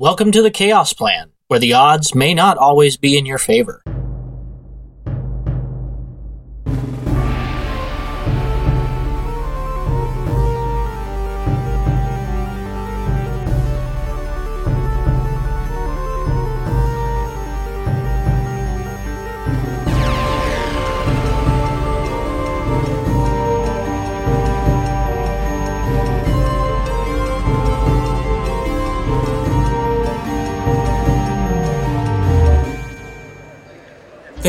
Welcome to the Chaos Plan, where the odds may not always be in your favor.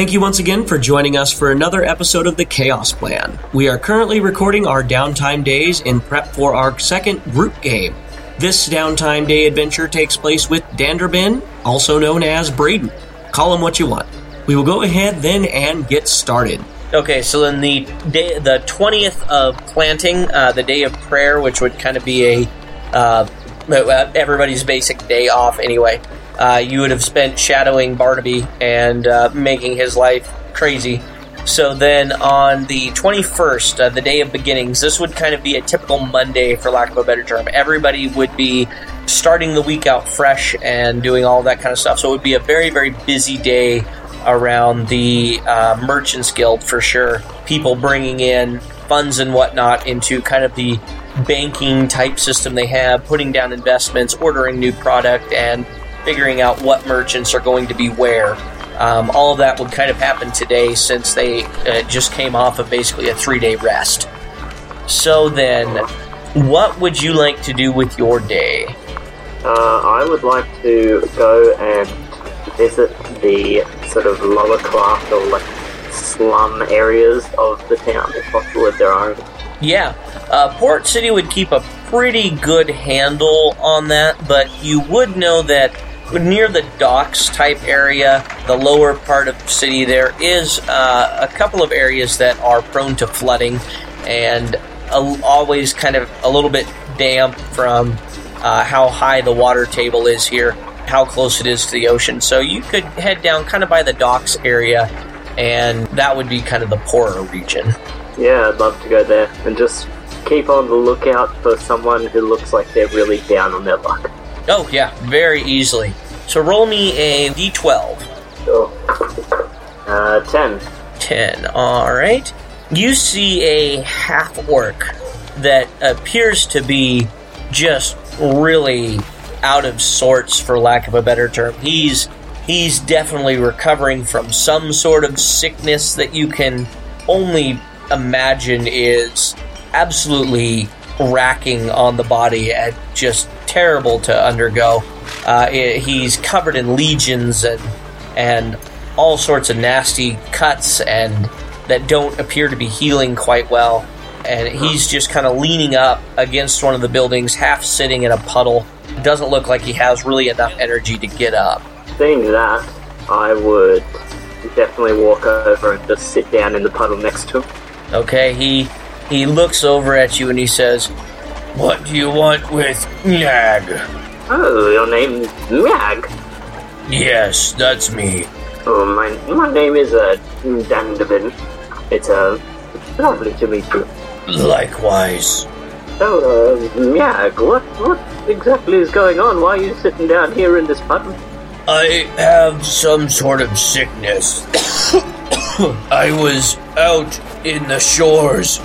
Thank you once again for joining us for another episode of the Chaos Plan. We are currently recording our downtime days in prep for our second group game. This downtime day adventure takes place with Danderbin, also known as Braden. Call him what you want. We will go ahead then and get started. Okay, so then the day, the twentieth of planting, uh, the day of prayer, which would kind of be a uh, everybody's basic day off anyway uh, you would have spent shadowing Barnaby and uh, making his life crazy. So then on the 21st, uh, the day of beginnings, this would kind of be a typical Monday, for lack of a better term. Everybody would be starting the week out fresh and doing all that kind of stuff. So it would be a very, very busy day around the uh, Merchants Guild for sure. People bringing in funds and whatnot into kind of the banking type system they have, putting down investments, ordering new product, and figuring out what merchants are going to be where. Um, all of that would kind of happen today since they uh, just came off of basically a three day rest. So then, what would you like to do with your day? Uh, I would like to go and visit the sort of lower class or like slum areas of the town, if possible, if there are. Yeah, uh, Port City would keep a pretty good handle on that, but you would know that near the docks type area, the lower part of the city, there is uh, a couple of areas that are prone to flooding and always kind of a little bit damp from uh, how high the water table is here, how close it is to the ocean. So you could head down kind of by the docks area, and that would be kind of the poorer region. Yeah, I'd love to go there and just keep on the lookout for someone who looks like they're really down on their luck. Oh, yeah, very easily. So roll me a d12. Sure. Uh, 10. 10, alright. You see a half orc that appears to be just really out of sorts, for lack of a better term. He's he's definitely recovering from some sort of sickness that you can only imagine is absolutely racking on the body and just terrible to undergo. Uh, it, he's covered in legions and and all sorts of nasty cuts and that don't appear to be healing quite well. And he's just kind of leaning up against one of the buildings, half sitting in a puddle. Doesn't look like he has really enough energy to get up. Seeing that, I would definitely walk over and just sit down in the puddle next to him. Okay, he he looks over at you and he says, "What do you want with Nyag?" Oh, your name's Mag? Yes, that's me. Oh, my my name is uh, Danderbin. It's uh, lovely to meet you. Likewise. So, uh, Mag, what what exactly is going on? Why are you sitting down here in this puddle? I have some sort of sickness. I was out in the shores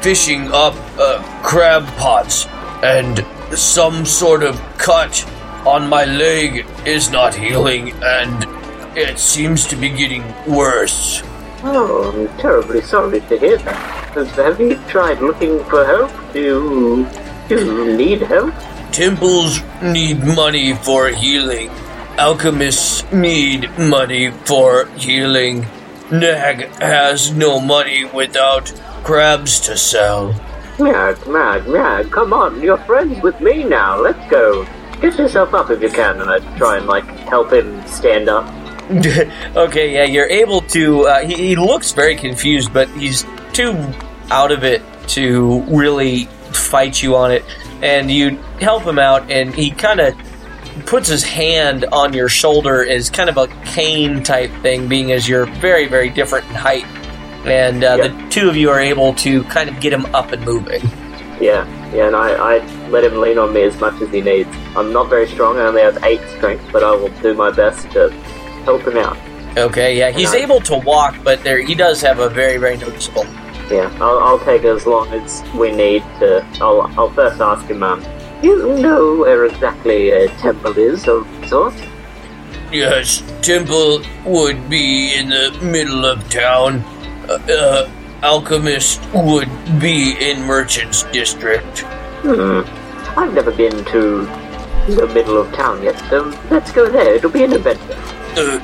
fishing up uh, crab pots, and some sort of cut on my leg is not healing and it seems to be getting worse. Oh, I'm terribly sorry to hear that. Have you tried looking for help? Do you, do you need help? Temples need money for healing. Alchemists need money for healing. Nag has no money without crabs to sell. Mag, Mag, Mag, come on, you're friends with me now. Let's go. Get yourself up if you can, and I try and like help him stand up. okay, yeah, you're able to. Uh, he, he looks very confused, but he's too out of it to really fight you on it. And you help him out, and he kind of puts his hand on your shoulder as kind of a cane type thing, being as you're very, very different in height and uh, the two of you are able to kind of get him up and moving. Yeah. Yeah, and I, I let him lean on me as much as he needs. I'm not very strong, I only have 8 strength, but I will do my best to help him out. Okay, yeah, he's And I- able to walk, but there he does have a very, very noticeable. Yeah, I'll, I'll take as long as we need to. I'll, I'll first ask him, um, you know where exactly a temple is of sorts? Yes, temple would be in the middle of town. Uh, uh, alchemist would be in merchant's district. Hmm. I've never been to the middle of town yet, so let's go there. It'll be an adventure. Uh,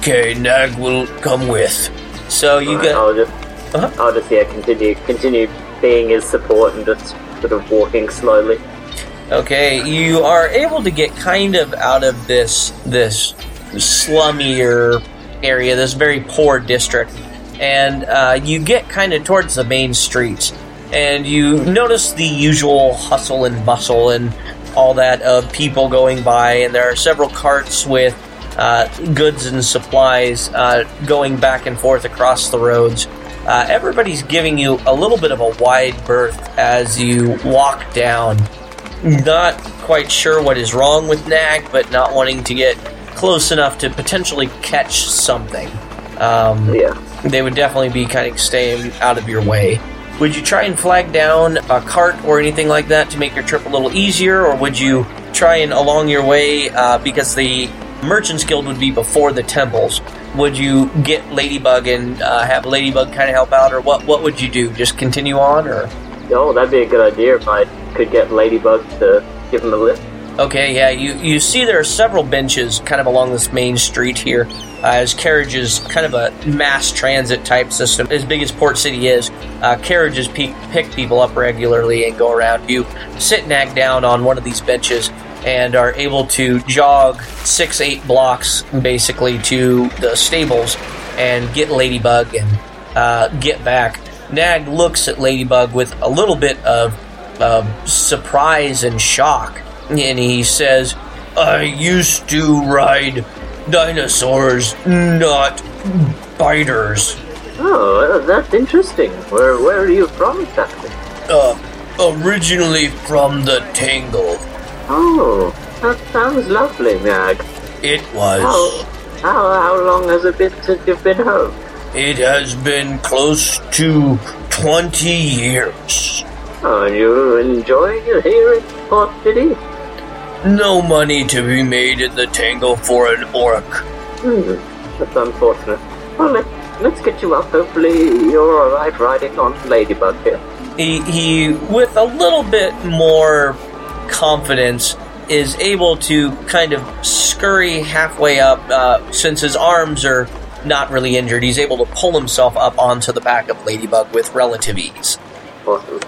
okay, Nag will come with. So you Alright, get I'll just, Uh-huh. I'll just yeah continue continue being his support and just sort of walking slowly. Okay, you are able to get kind of out of this this slummier area, this very poor district, and uh, you get kind of towards the main streets, and you notice the usual hustle and bustle and all that of people going by, and there are several carts with uh, goods and supplies uh, going back and forth across the roads. Uh, everybody's giving you a little bit of a wide berth as you walk down not quite sure what is wrong with Nag, but not wanting to get close enough to potentially catch something. Um, Yeah. They would definitely be kind of staying out of your way. Would you try and flag down a cart or anything like that to make your trip a little easier, or would you try and along your way uh, because the Merchants Guild would be before the temples? Would you get Ladybug and uh, have Ladybug kind of help out, or what? What would you do? Just continue on, or? Oh, that'd be a good idea if I could get Ladybug to give him a lift. Okay, yeah, you, you see there are several benches kind of along this main street here, as carriages, kind of a mass transit type system. As big as Port City is, uh, carriages pe- pick people up regularly and go around. You sit nag down on one of these benches and are able to jog six, eight blocks basically to the stables and get Ladybug and uh, get back. Nag looks at Ladybug with a little bit of uh, surprise and shock, and he says, I used to ride dinosaurs, not biters. Oh, that's interesting. Where where are you from exactly? Uh, originally from the Tangle. Oh, that sounds lovely, Mag. It How, was. how, how long has it been since you've been home? It has been close to 20 years. Are you're enjoying it here in Port City? No money to be made in the Tangle for an orc. Hmm, that's unfortunate. Well, let, let's get you up. Hopefully you're alright riding on Ladybug here. he, he with a little bit more confidence is able to kind of scurry halfway up uh, since his arms are not really injured he's able to pull himself up onto the back of ladybug with relative ease Awesome.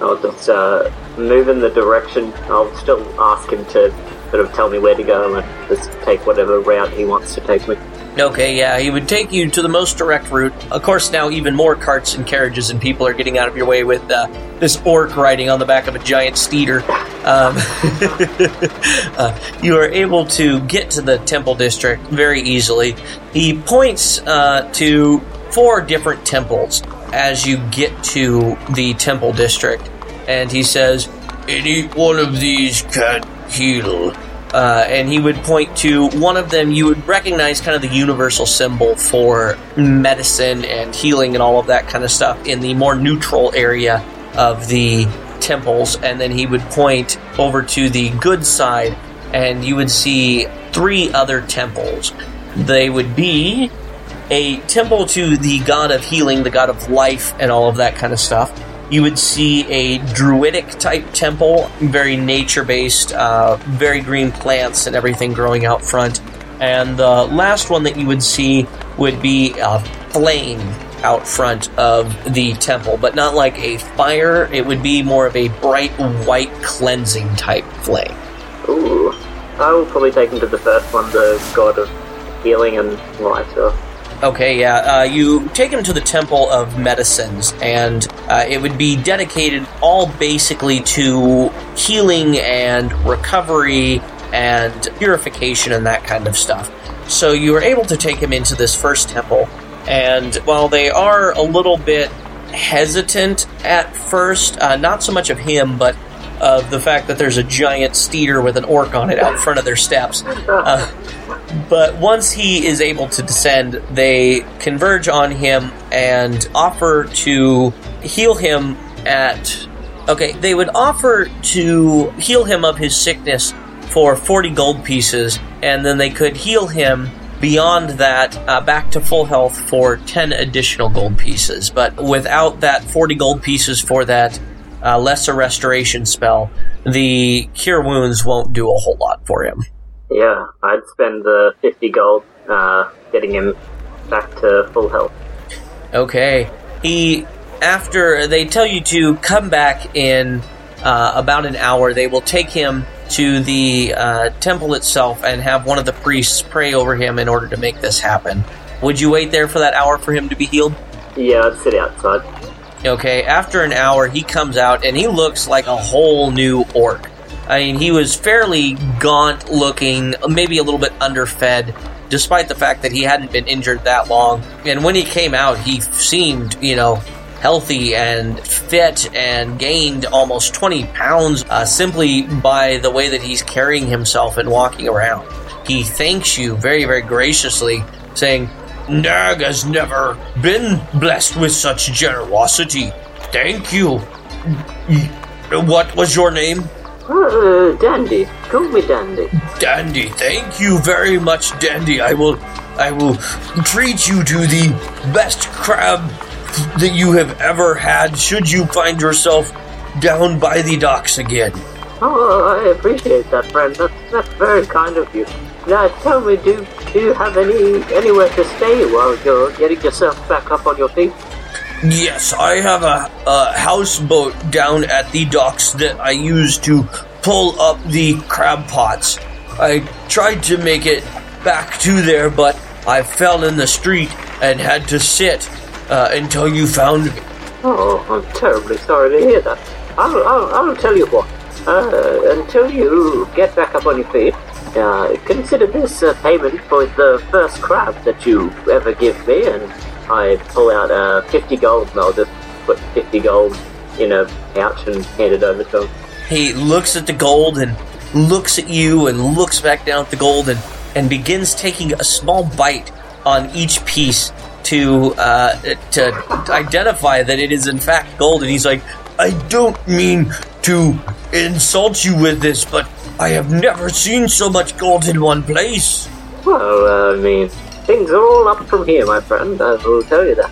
I'll just uh, move in the direction. I'll still ask him to sort of tell me where to go and just take whatever route he wants to take me. okay yeah he would take you to the most direct route of course now even more carts and carriages and people are getting out of your way with uh, this orc riding on the back of a giant steeder um, uh, you are able to get to the temple district very easily. He points uh, to four different temples as you get to the temple district, and he says, Any one of these can heal. Uh, and he would point to one of them. You would recognize kind of the universal symbol for medicine and healing and all of that kind of stuff in the more neutral area of the temples, and then he would point over to the good side, and you would see three other temples. They would be a temple to the god of healing, the god of life, and all of that kind of stuff. You would see a druidic type temple, very nature based, uh, very green plants and everything growing out front. And the last one that you would see would be a flame out front of the temple, but not like a fire. It would be more of a bright white cleansing type flame. Ooh. I will probably take him to the first one, the god of healing and life. Okay, yeah. Uh, you take him to the Temple of Medicines, and uh, it would be dedicated all basically to healing and recovery and purification and that kind of stuff. So you are able to take him into this first temple, and while they are a little bit hesitant at first, uh, not so much of him, but of the fact that there's a giant steer with an orc on it out front of their steps. Uh, but once he is able to descend, they converge on him and offer to heal him at. Okay, they would offer to heal him of his sickness for 40 gold pieces, and then they could heal him beyond that uh, back to full health for 10 additional gold pieces. But without that 40 gold pieces for that uh, lesser restoration spell, the cure wounds won't do a whole lot for him. Yeah, I'd spend the 50 gold uh, getting him back to full health. Okay. He, after they tell you to come back in uh, about an hour, they will take him to the uh, temple itself and have one of the priests pray over him in order to make this happen. Would you wait there for that hour for him to be healed? Yeah, I'd sit outside. Okay, after an hour, he comes out and he looks like a whole new orc. I mean, he was fairly gaunt looking, maybe a little bit underfed, despite the fact that he hadn't been injured that long. And when he came out, he seemed, you know, healthy and fit and gained almost 20 pounds uh, simply by the way that he's carrying himself and walking around. He thanks you very, very graciously, saying, Nag has never been blessed with such generosity. Thank you. What was your name? Uh, Dandy. Call me Dandy. Dandy. Thank you very much, Dandy. I will I will treat you to the best crab that you have ever had should you find yourself down by the docks again. Oh, I appreciate that, friend. That's, that's very kind of you. Now, tell me, do, do you have any anywhere to stay while you're getting yourself back up on your feet? Yes, I have a, a houseboat down at the docks that I use to pull up the crab pots. I tried to make it back to there, but I fell in the street and had to sit uh, until you found me. Oh, I'm terribly sorry to hear that. I'll, I'll, I'll tell you what. Uh, until you get back up on your feet, uh, consider this a payment for the first crab that you ever give me, and I pull out uh, 50 gold, and I'll just put 50 gold in a pouch and hand it over to him. He looks at the gold and looks at you and looks back down at the gold and, and begins taking a small bite on each piece to uh, to identify that it is in fact gold. And he's like, I don't mean to insult you with this, but I have never seen so much gold in one place. Well, uh, I mean, things are all up from here, my friend. I will tell you that.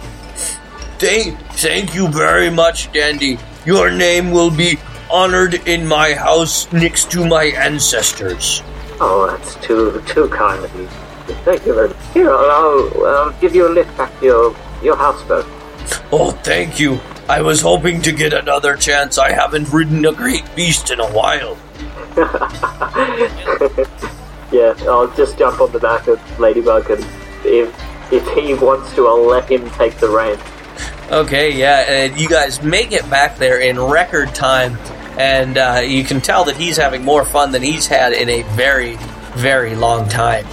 Thank, thank you very much, Dandy. Your name will be honored in my house next to my ancestors. Oh, that's too too kind of you. Thank you very much. Here, I'll, I'll give you a lift back to your, your houseboat. Oh, thank you. I was hoping to get another chance. I haven't ridden a great beast in a while. yeah, I'll just jump on the back of Ladybug, and if if he wants to, I'll let him take the reins. Okay, yeah, and you guys make it back there in record time, and uh, you can tell that he's having more fun than he's had in a very, very long time.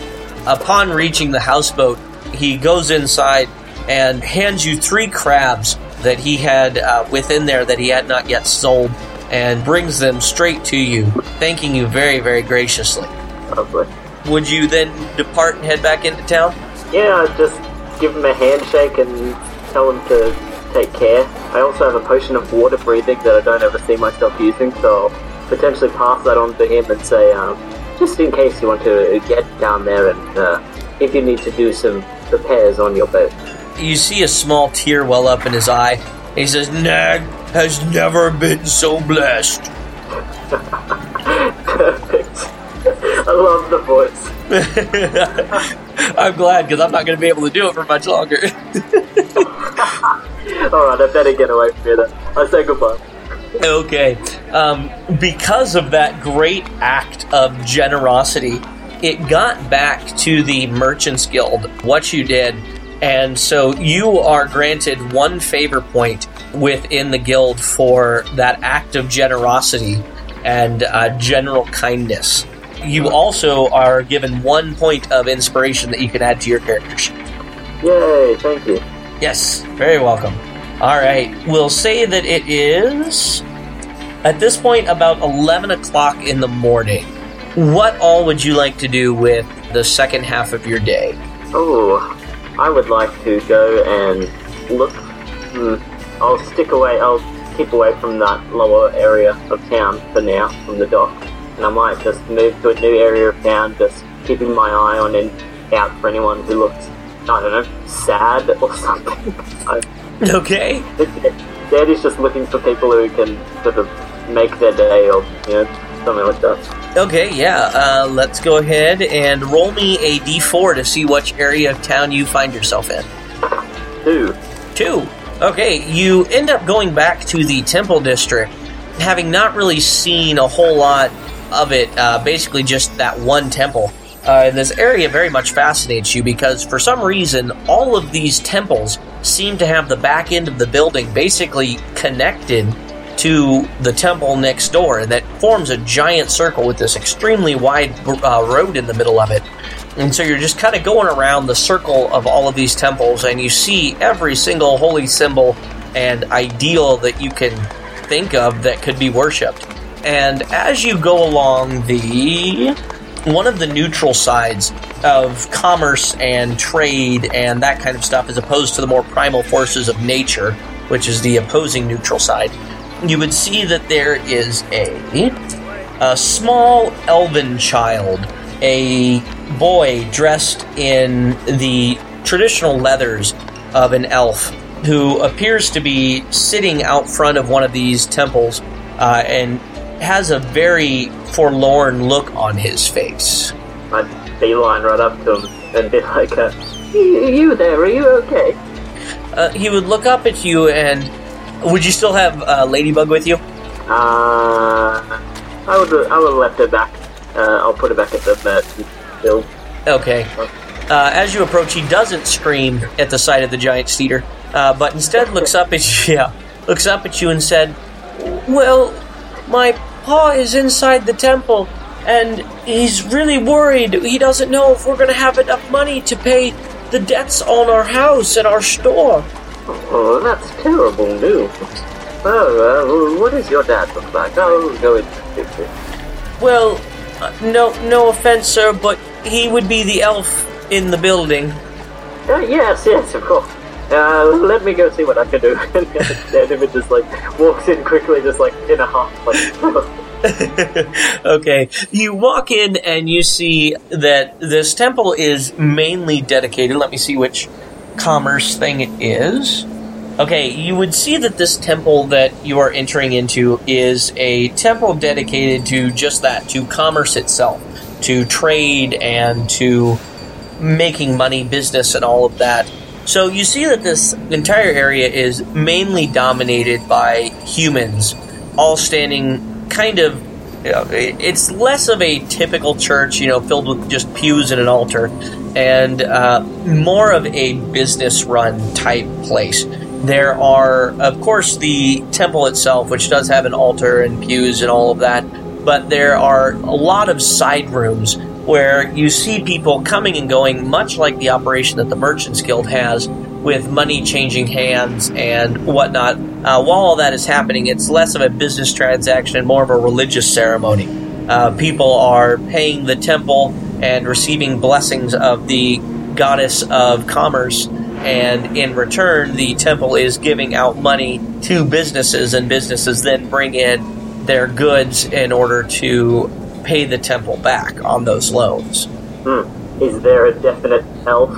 Upon reaching the houseboat, he goes inside and hands you three crabs that he had uh, within there that he had not yet sold, and brings them straight to you, thanking you very, very graciously. Lovely. Would you then depart and head back into town? Yeah, I'd just give him a handshake and tell him to take care. I also have a potion of water breathing that I don't ever see myself using, so I'll potentially pass that on to him and say, um, just in case you want to get down there and uh, if you need to do some repairs on your boat. You see a small tear well up in his eye. He says, Nag has never been so blessed. Perfect. I love the voice. I'm glad because I'm not going to be able to do it for much longer. Alright, I better get away from here. I'll say goodbye. okay. Um, because of that great act of generosity, it got back to the Merchants Guild what you did. And so you are granted one favor point within the guild for that act of generosity and uh, general kindness. You also are given one point of inspiration that you can add to your character sheet. Yay, thank you. Yes, very welcome. All right, we'll say that it is At this point, about 11 o'clock in the morning, what all would you like to do with the second half of your day? Oh, I would like to go and look. Hmm, I'll stick away. I'll keep away from that lower area of town for now, from the dock, and I might just move to a new area of town, just keeping my eye on and out for anyone who looks, I don't know, sad or something. I, Okay. Dad is just looking for people who can sort of make their day or you know something like that. Okay, yeah. Uh, let's go ahead and roll me a d4 to see which area of town you find yourself in. Two. Two. Okay, you end up going back to the Temple District, having not really seen a whole lot of it, uh, basically just that one temple. Uh, this area very much fascinates you because for some reason, all of these temples seem to have the back end of the building basically connected to the temple next door, and that forms a giant circle with this extremely wide uh, road in the middle of it. And so you're just kind of going around the circle of all of these temples, and you see every single holy symbol and ideal that you can think of that could be worshipped. And as you go along the one of the neutral sides of commerce and trade and that kind of stuff, as opposed to the more primal forces of nature, which is the opposing neutral side, you would see that there is a a small elven child, a boy dressed in the traditional leathers of an elf, who appears to be sitting out front of one of these temples uh, and has a very forlorn look on his face. I'd beeline right up to him and be like, uh, you, you there, are you okay? Uh, he would look up at you and. Would you still have uh, Ladybug with you? Uh, I would, I would have left it back. Uh, I'll put it back at the merchant guild. Okay. Uh, as you approach, he doesn't scream at the sight of the giant cedar, uh, but instead looks up at you. Yeah, looks up at you and said, "Well, my paw is inside the temple, and he's really worried. He doesn't know if we're going to have enough money to pay the debts on our house and our store." Oh, that's terrible news. Oh, uh, what does your dad look like? I'll go into the picture. Well, uh, no, no offense, sir, but he would be the elf in the building. Uh, yes, yes, of course. Uh, let me go see what I can do. and David just like walks in quickly, just like in a huff, like. okay, you walk in and you see that this temple is mainly dedicated. Let me see which commerce thing it is. Okay, you would see that this temple that you are entering into is a temple dedicated to just that, to commerce itself, to trade and to making money, business, and all of that. So you see that this entire area is mainly dominated by humans, all standing kind of. It's less of a typical church, you know, filled with just pews and an altar, and uh, more of a business run type place. There are, of course, the temple itself, which does have an altar and pews and all of that, but there are a lot of side rooms where you see people coming and going, much like the operation that the Merchants Guild has, with money changing hands and whatnot. Uh, while all that is happening, it's less of a business transaction and more of a religious ceremony. Uh, people are paying the temple and receiving blessings of the goddess of commerce, and in return, the temple is giving out money to businesses, and businesses then bring in their goods in order to pay the temple back on those loans. Hmm. Is there a definite elf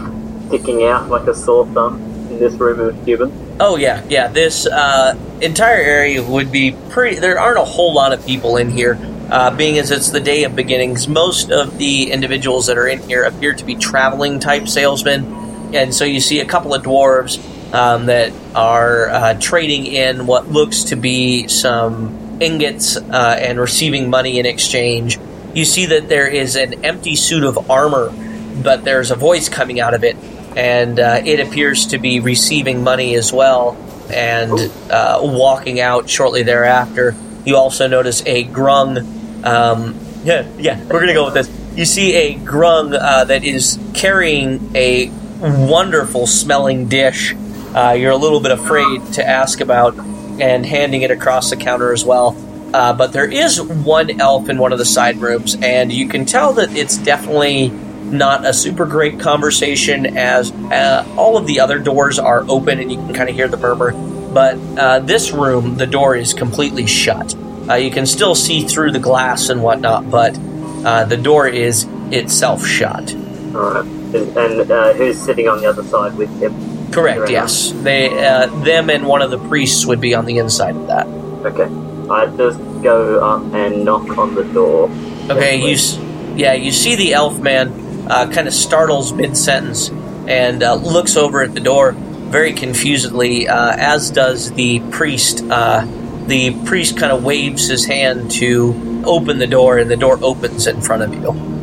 sticking out like a sore thumb in this room of Cuban? Oh yeah, yeah. This uh, entire area would be pretty. There aren't a whole lot of people in here, uh, being as it's the day of beginnings. Most of the individuals that are in here appear to be traveling type salesmen, and so you see a couple of dwarves um, that are uh, trading in what looks to be some ingots uh, and receiving money in exchange. You see that there is an empty suit of armor, but there's a voice coming out of it, and uh, it appears to be receiving money as well and uh, walking out shortly thereafter. You also notice a grung. Um, yeah, yeah, we're gonna go with this. You see a grung uh, that is carrying a wonderful smelling dish. Uh, you're a little bit afraid to ask about, and handing it across the counter as well. Uh, but there is one elf in one of the side rooms, and you can tell that it's definitely not a super great conversation as uh, all of the other doors are open and you can kind of hear the murmur. But uh, this room, the door is completely shut. Uh, you can still see through the glass and whatnot, but uh, the door is itself shut. Alright. And, uh, who's sitting on the other side with him? Correct. Right. Yes, they, uh, them, and one of the priests would be on the inside of that. Okay. I just go up and knock on the door. Okay, you, s- yeah, you see the elf man uh, kind of startles mid sentence and uh, looks over at the door very confusedly, uh, as does the priest. Uh, the priest kind of waves his hand to open the door, and the door opens in front of you.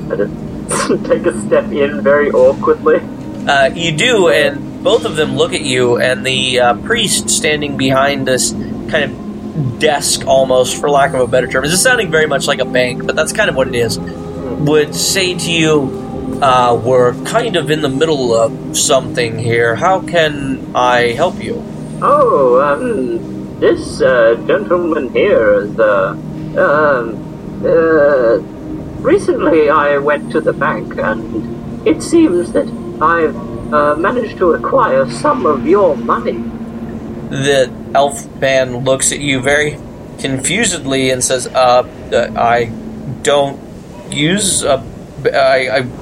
Take a step in very awkwardly. Uh, you do, and both of them look at you, and the uh, priest standing behind this kind of desk, almost, for lack of a better term, This is sounding very much like a bank, but that's kind of what it is, would say to you, uh, We're kind of in the middle of something here. How can I help you? Oh, um, this uh, gentleman here is, uh, um, uh, recently I went to the bank and it seems that I've uh, managed to acquire some of your money. The elf man looks at you very confusedly and says, uh, uh, I don't use a. I, I,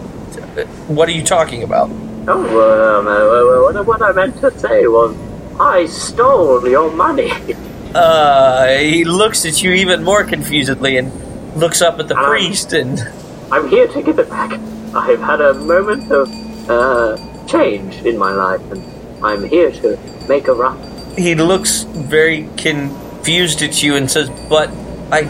what are you talking about? Oh, um, uh, what, what I meant to say was, I stole your money. Uh, he looks at you even more confusedly and looks up at the Um, priest and I'm here to give it back. I've had a moment of uh, change in my life, and I'm here to make a run. he looks very confused at you and says, "But I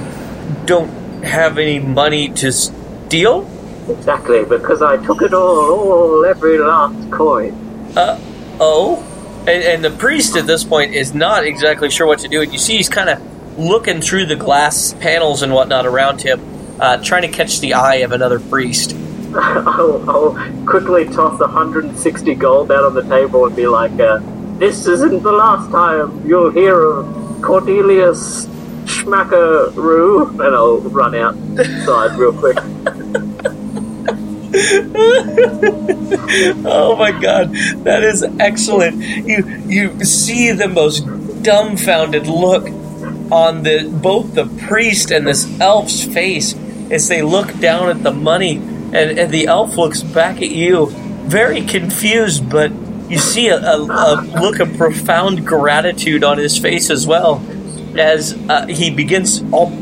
don't have any money to steal." Exactly, because I took it all, all every last coin. Uh oh. And, and the priest at this point is not exactly sure what to do, and you see he's kind of looking through the glass panels and whatnot around him, uh, trying to catch the eye of another priest. I'll, I'll quickly toss 160 gold out on the table and be like, uh, "This isn't the last time you'll hear of Cornelius Schmackaroo," and I'll run outside real quick. Oh my god, that is excellent. You you see the most dumbfounded look on the both the priest and this elf's face as they look down at the money and, and the elf looks back at you very confused but you see a, a, a look of profound gratitude on his face as well as uh, he begins all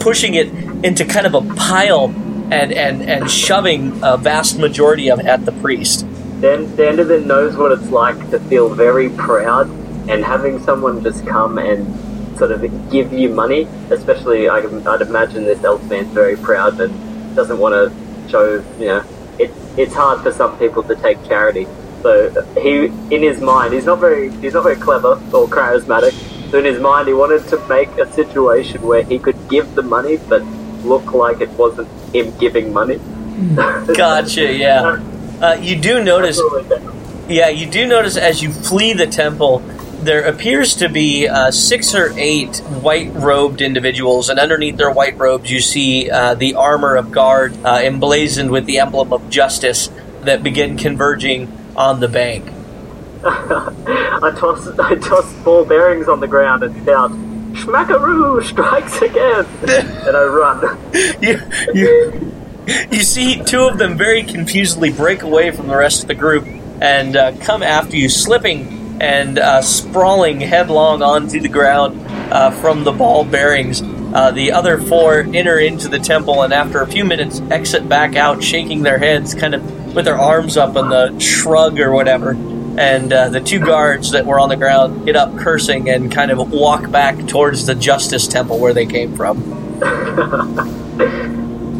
pushing it into kind of a pile and, and, and shoving a vast majority of it at the priest. Dan- Danderbin knows what it's like to feel very proud, and having someone just come and sort of give you money, especially I, I'd imagine this elf man's very proud and doesn't want to show, you know, it, it's hard for some people to take charity. So he, in his mind, he's not very, he's not very clever or charismatic. So in his mind, he wanted to make a situation where he could give the money, but look like it wasn't him giving money. Gotcha, yeah. Uh, you do notice, yeah, you do notice as you flee the temple, there appears to be uh, six or eight white robed individuals, and underneath their white robes, you see uh, the armor of guard uh, emblazoned with the emblem of justice that begin converging on the bank. I toss I toss ball bearings on the ground and shout, Schmackaroo strikes again! and I run. you, you, you see two of them very confusedly break away from the rest of the group and uh, come after you, slipping and uh, sprawling headlong onto the ground uh, from the ball bearings. Uh, the other four enter into the temple and, after a few minutes, exit back out, shaking their heads, kind of with their arms up in the shrug or whatever. And uh, the two guards that were on the ground get up cursing and kind of walk back towards the Justice Temple where they came from.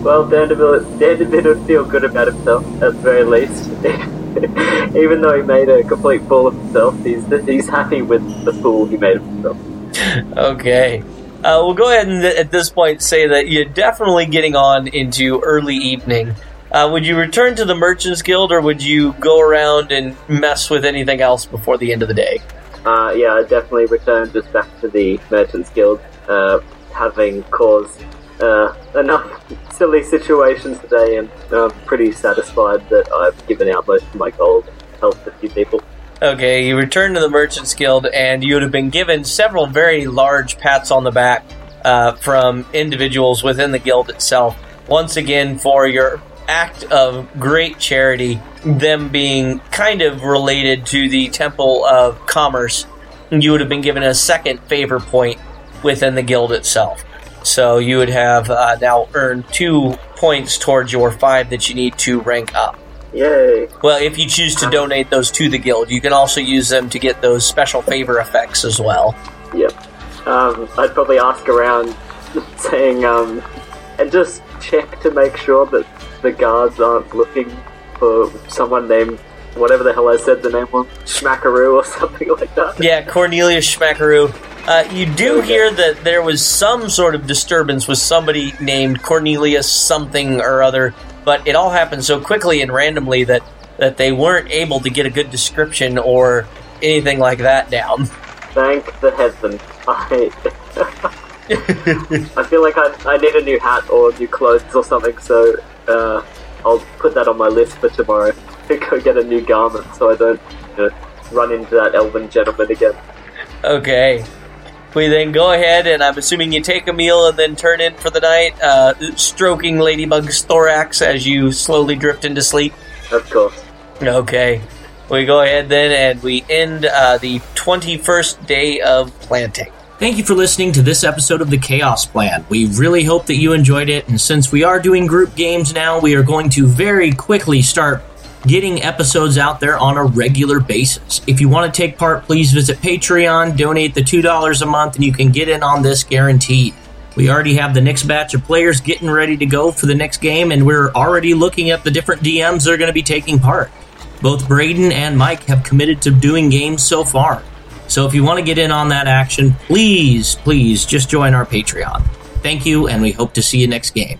Well, Danderbin, Danderbin would feel good about himself, at the very least. Even though he made a complete fool of himself, he's, he's happy with the fool he made of himself. Okay. Uh, we'll go ahead and at this point say that you're definitely getting on into early evening. Uh, would you return to the Merchants Guild or would you go around and mess with anything else before the end of the day? Uh, yeah, I definitely returned just back to the Merchants Guild. Uh, having caused uh, enough silly situations today, and I'm pretty satisfied that I've given out most of my gold and helped a few people. Okay, you return to the Merchants Guild, and you would have been given several very large pats on the back uh, from individuals within the guild itself. Once again, for your act of great charity, them being kind of related to the Temple of Commerce, you would have been given a second favor point within the guild itself. So you would have uh, now earned two points towards your five that you need to rank up. Yay! Well, if you choose to donate those to the guild, you can also use them to get those special favor effects as well. Yep. Um, I'd probably ask around, saying, um, and just check to make sure that the guards aren't looking for someone named whatever the hell I said the name was, Schmackaroo or something like that. Yeah, Cornelius Schmackaroo. Uh, you do hear that there was some sort of disturbance with somebody named Cornelius something or other, but it all happened so quickly and randomly that, that they weren't able to get a good description or anything like that down. Thank the heaven. I, I feel like I, I need a new hat or new clothes or something, so uh, I'll put that on my list for tomorrow. To go get a new garment so I don't you know, run into that elven gentleman again. Okay. We then go ahead, and I'm assuming you take a meal and then turn in for the night, uh, stroking Ladybug's thorax as you slowly drift into sleep. Of course. Okay. We go ahead then, and we end uh, the 21st day of planting. Thank you for listening to this episode of the Chaos Plan. We really hope that you enjoyed it, and since we are doing group games now, we are going to very quickly start getting episodes out there on a regular basis. If you want to take part, please visit Patreon, donate the $2 a month, and you can get in on this guaranteed. We already have the next batch of players getting ready to go for the next game, and we're already looking at the different DMs that are going to be taking part. Both Braden and Mike have committed to doing games so far. So if you want to get in on that action, please, please just join our Patreon. Thank you, and we hope to see you next game.